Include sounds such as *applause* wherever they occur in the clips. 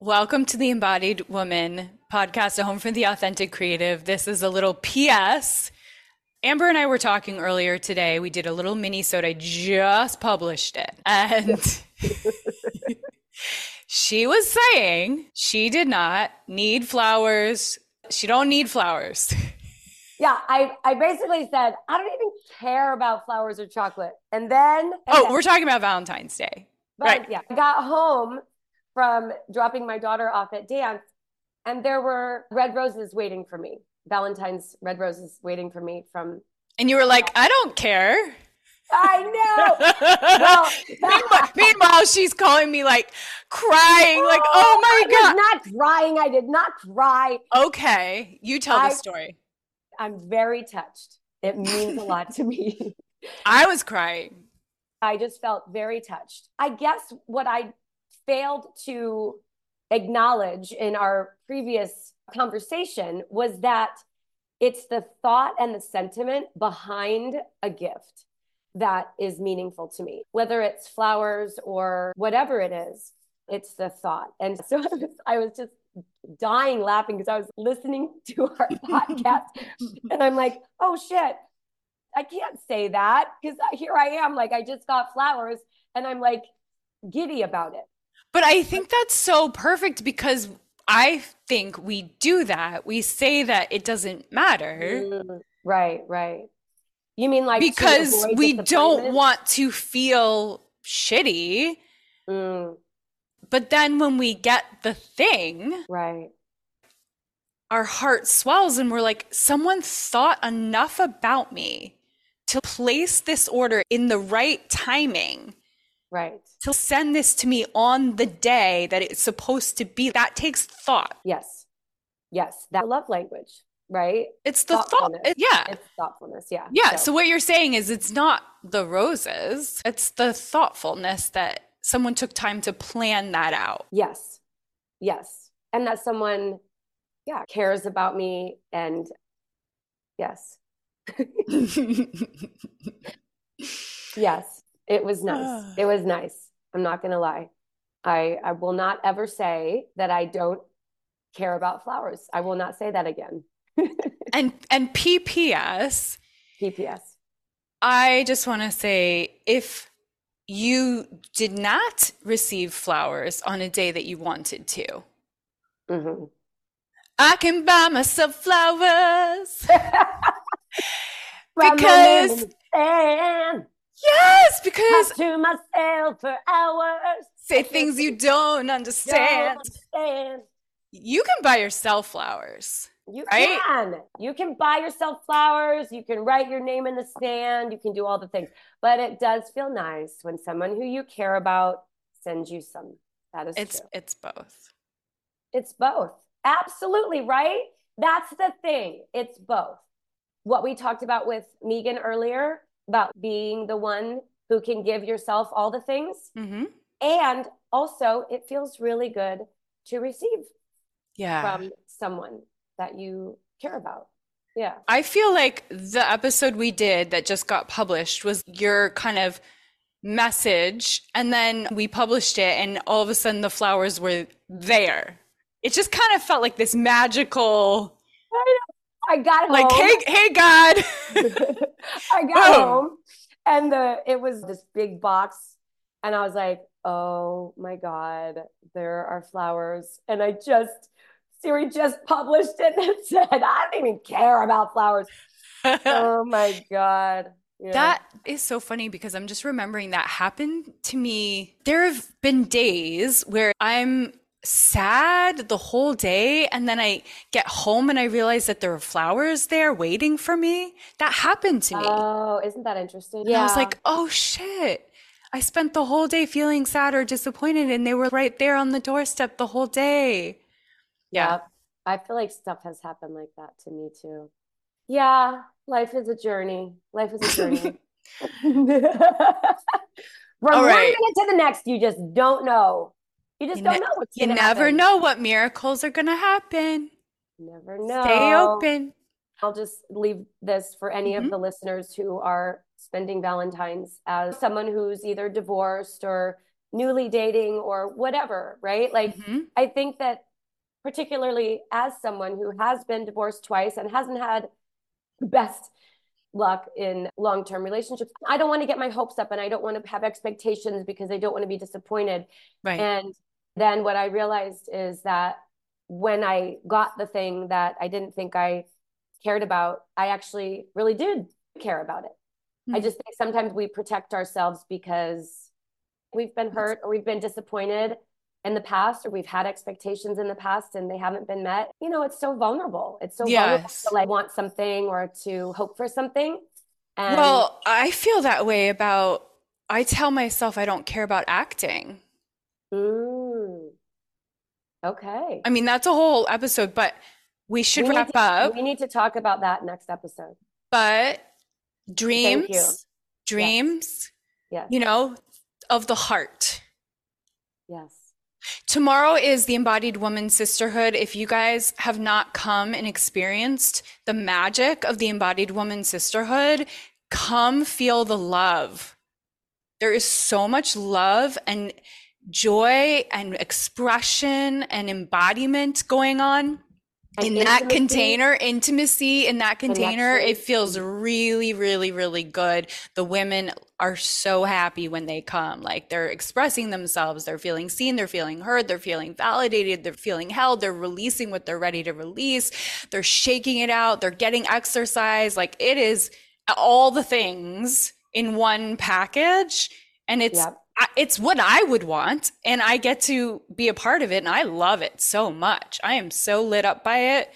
Welcome to the Embodied Woman podcast, a home for the authentic creative. This is a little PS. Amber and I were talking earlier today. We did a little mini sode. I just published it. And *laughs* she was saying she did not need flowers. She don't need flowers. Yeah, I, I basically said, I don't even care about flowers or chocolate. And then Oh, we're talking about Valentine's Day. But Right. yeah, I got home from dropping my daughter off at dance, and there were red roses waiting for me. Valentine's red roses waiting for me from. And you were like, I don't care. I know. *laughs* Well, meanwhile, meanwhile, she's calling me like crying, like, oh I my God. was not crying. I did not cry. Okay, you tell I- the story. I'm very touched. It means a lot to me. *laughs* I was crying. I just felt very touched. I guess what I failed to acknowledge in our previous conversation was that it's the thought and the sentiment behind a gift that is meaningful to me, whether it's flowers or whatever it is. It's the thought. And so *laughs* I was, I was just dying laughing because I was listening *laughs* to our *laughs* podcast and I'm like, oh shit, I can't say that because here I am, like I just got flowers and I'm like giddy about it. But I think that's so perfect because I think we do that. We say that it doesn't matter Mm, right, right. You mean like because we don't want to feel shitty. Mm, But then when we get the thing, right. our heart swells and we're like, someone thought enough about me to place this order in the right timing Right. To send this to me on the day that it's supposed to be. That takes thought. Yes. Yes. That love language, right? It's the thought. It- yeah. It's thoughtfulness. Yeah. Yeah. So what you're saying is it's not the roses, it's the thoughtfulness that someone took time to plan that out. yes. Yes. And that someone, yeah, cares about me and yes. *laughs* Yes. It was nice. it was nice. I'm not going to lie. I, I will not ever say that I don't care about flowers. I will not say that again. *laughs* and and PPS, PPS. I just want to say if you did not receive flowers on a day that you wanted to, hmm I can buy myself flowers. *laughs* Because- Yes, because talk to myself for hours. say things you don't understand. Don't understand. You can buy yourself flowers. You Right? can. You can buy yourself flowers. You can write your name in the sand. You can do all the things. But it does feel nice when someone who you care about sends you some. That is It's true. it's both. It's both. Absolutely, right? That's the thing. It's both. What we talked about with Megan earlier about being the one who can give yourself all the things. hmm And also, it feels really good to receive Yeah. from someone that you care about. Yeah. I feel like the episode we did that just got published was your kind of message. And then we published it, and all of a sudden the flowers were there. It just kind of felt like this magical, I got home. like, hey, hey, God. *laughs* *laughs* *laughs* I got Boom. home and the it was this big box and I was like, "Oh my god, there are flowers." And I just Siri just *laughs* published it and *laughs* said, "I don't even care about flowers." oh my god. Yeah. That is so funny because I'm just remembering that happened to me. There have been days where I'm sad the whole day and then I get home and I realize that there are flowers there waiting for me. That happened to me. Oh, isn't that interesting? And I was like, "Oh shit. I spent the whole day feeling sad or disappointed and they were right there on the doorstep the whole day." Yeah. I feel like stuff has happened like that to me too. Yeah, life is a journey. Life is a journey. *laughs* *laughs* From All one right. minute to the next, you just don't know. You just You don't ne- know what's You never happen. know what miracles are going to happen. Never know. Stay open. I'll just leave this for any Mhm. of the listeners who are spending Valentine's as someone who's either divorced or newly dating or whatever, right? Like, mm-hmm. I think that particularly as someone who has been divorced twice and hasn't had the best luck in long-term relationships i don't want to get my hopes up and i don't want to have expectations because i don't want to be disappointed right and then what i realized is that when i got the thing that i didn't think i cared about i actually really did care about it mm-hmm. i hmm. just think sometimes we protect ourselves because we've been hurt or we've been disappointed in the past or we've had expectations in the past and they haven't been met you know it's so vulnerable it's so yes. vulnerable to like want something or to hope for something and well i feel that way about i tell myself i don't care about acting mm. Okay. I mean that's a whole episode but we should we wrap to, up. we need to talk about that next episode. But dreams dreams yes. you know of the heart. Yes. Tomorrow is the Embodied Woman Sisterhood. If you guys have not come and experienced the magic of the Embodied Woman Sisterhood, come feel the love. There is so much love and joy and expression and embodiment going on in that container intimacy in that container. it feels really really really good. The women are so happy when they come. Like they're expressing themselves. They're feeling seen. They're feeling heard. They're feeling validated. They're feeling held. They're releasing what they're ready to release. They're shaking it out. They're getting exercise. Like it is all the things in one package. And it's yep it's what I would want, and I get to be a part of it, and I love it so much. I am so lit up by it.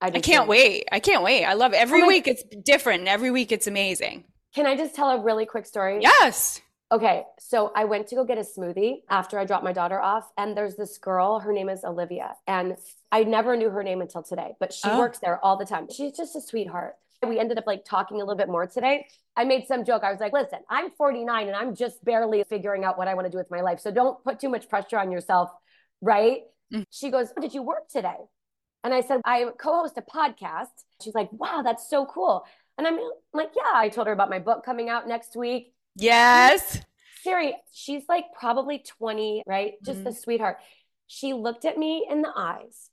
I, I can't wait. I can't wait. I love it. every oh week. It's different. Every week, it's amazing. Can I just tell a really quick story? Yes. Okay, so I went to go get a smoothie after I dropped my daughter off, and there's this girl. Her name is Olivia, and I never knew her name until today, but she oh. works there all the time. She's just a sweetheart. We ended up like talking a little bit more today. I made some joke. I was like, listen, I'm 49 and I'm just barely figuring out what I want to do with my life. So don't put too much pressure on yourself. Right. Mm-hmm. She goes, Did you work today? And I said, I co host a podcast. She's like, Wow, that's so cool. And I'm like, Yeah. I told her about my book coming out next week. Yes. Siri, she's like probably 20, right? Just mm-hmm. a sweetheart. She looked at me in the eyes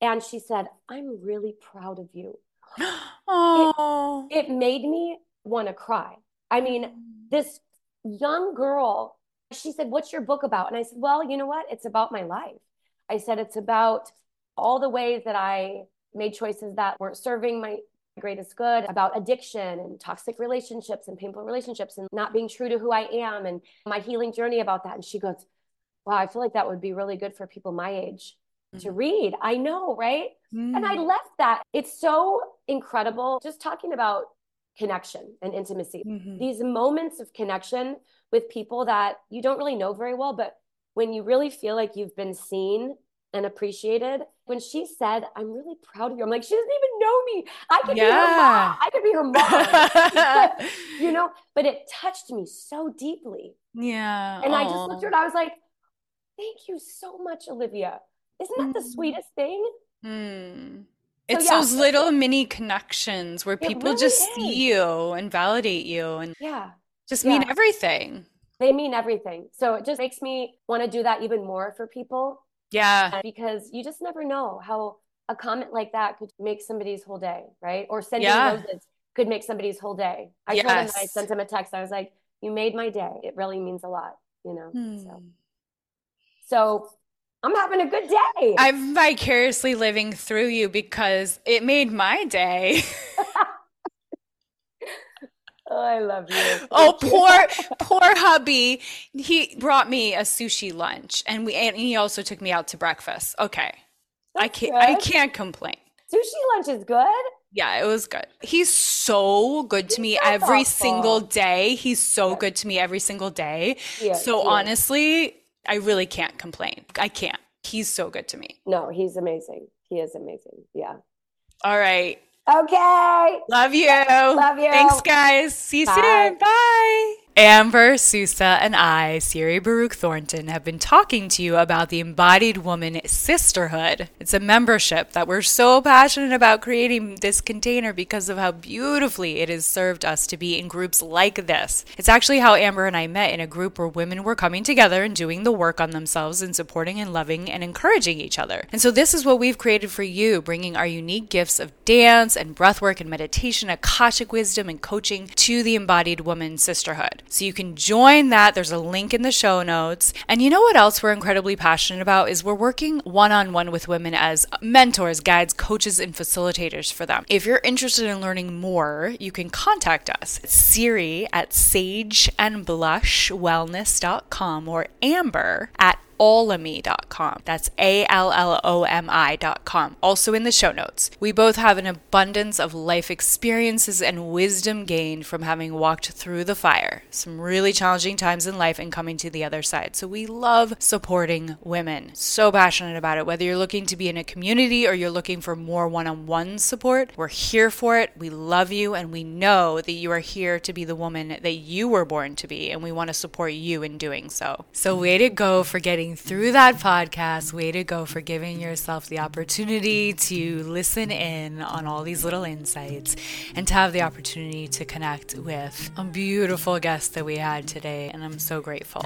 and she said, I'm really proud of you. *gasps* oh. It, it made me want to cry. I mean, mm. this young girl, she said, What's your book about? And I said, Well, you know what? It's about my life. I said, It's about all the ways that I made choices that weren't serving my greatest good, about addiction and toxic relationships and painful relationships and not being true to who I am and my healing journey about that. And she goes, Wow, I feel like that would be really good for people my age to mm. read. I know, right? Mm. And I mm. left that. It's so incredible just talking about connection and intimacy. Mm-hmm. These moments of connection with people that you don't really know very well, but when you really feel like you've been seen and appreciated. When she said, I'm really proud of you, I'm like, she doesn't even know me. I could yeah. be her mom. I could be her mom. *laughs* you know, but it touched me so deeply. Yeah. And Aww. I just looked at her and I was like, thank you so much, Olivia. Isn't that mm. the sweetest thing? Mm. It's yeah. those little mini connections where people really just is. see you and validate you and yeah, just mean yeah. everything. They mean everything. So it just makes me want to do that even more for people. Yeah. Because you just never know how a comment like that could make somebody's whole day, right? Or sending yeah. roses could make somebody's whole day. I yes. told him I sent him a text. I was like, "You made my day. It really means a lot." You know. Hmm. So. So I'm having a good day. I'm vicariously living through you because it made my day. *laughs* oh, I love you. oh, poor, poor hubby. He brought me a sushi lunch, and we and he also took me out to breakfast. Okay, That's I can't. Good. I can't complain. Sushi lunch is good. Yeah, it was good. He's so good to He's me so every thoughtful. single day. He's so yeah. good to me every single day. Yeah, so honestly, I really can't complain. I can't. He's so good to me. No, he's amazing. He is amazing. Yeah. All right. Okay. Love you. Love you. Thanks, guys. See you Bye. soon. Bye. Amber Susa and I, Siri Baruc Thornton, have been talking to you about the Embodied Woman Sisterhood. It's a membership that we're so passionate about creating this container because of how beautifully it has served us to be in groups like this. It's actually how Amber and I met in a group where women were coming together and doing the work on themselves and supporting and loving and encouraging each other. And so this is what we've created for you, bringing our unique gifts of dance and breathwork and meditation, Akashic wisdom and coaching to the Embodied Woman Sisterhood. So you can join that. There's a link in the show notes. And you know what else we're incredibly passionate about is we're working one on one with women as mentors, guides, coaches, and facilitators for them. If you're interested in learning more, you can contact us. at Siri at sageandblushwellness.com or Amber at allomi.com. That's A L L O M I.com. Also in the show notes. We both have an abundance of life experiences and wisdom gained from having walked through the fire, some really challenging times in life, and coming to the other side. So we love supporting women. So passionate about it. Whether you're looking to be in a community or you're looking for more one on one support, we're here for it. We love you and we know that you are here to be the woman that you were born to be, and we want to support you in doing so. So, way to go for getting getting through that podcast. Way to go for giving yourself the opportunity to listen in on all these little insights and to have the opportunity to connect with a beautiful guest that we had today. And I'm so grateful.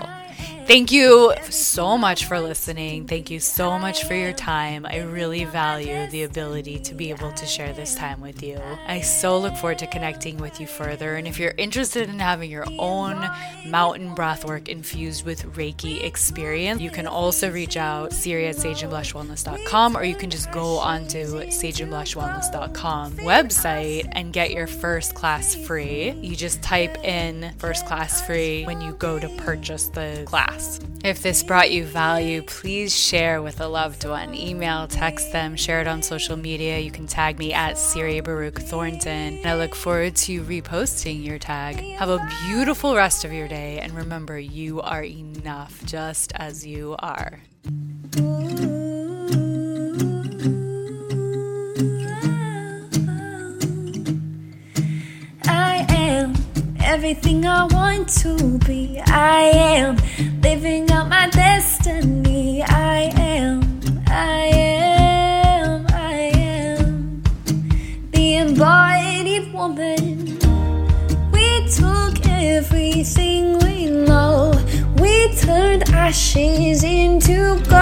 Thank you so much for listening. Thank you so much for your time. I really value the ability to be able to share this time with you. I so look forward to connecting with you further. And if you're interested in having your own mountain breathwork infused with Reiki experience, you you can also reach out Siri at sageandblushwellness.com or you can just go onto sageandblushwellness.com website and get your first class free. You just type in first class free when you go to purchase the class. If this brought you value, please share with a loved one. Email, text them, share it on social media. You can tag me at Siri Baruc Thornton. And I look forward to reposting your tag. Have a beautiful rest of your day. And remember, you are enough just as you you are. I am everything I want to be. I am living out my destiny. I am, I am, we into gold.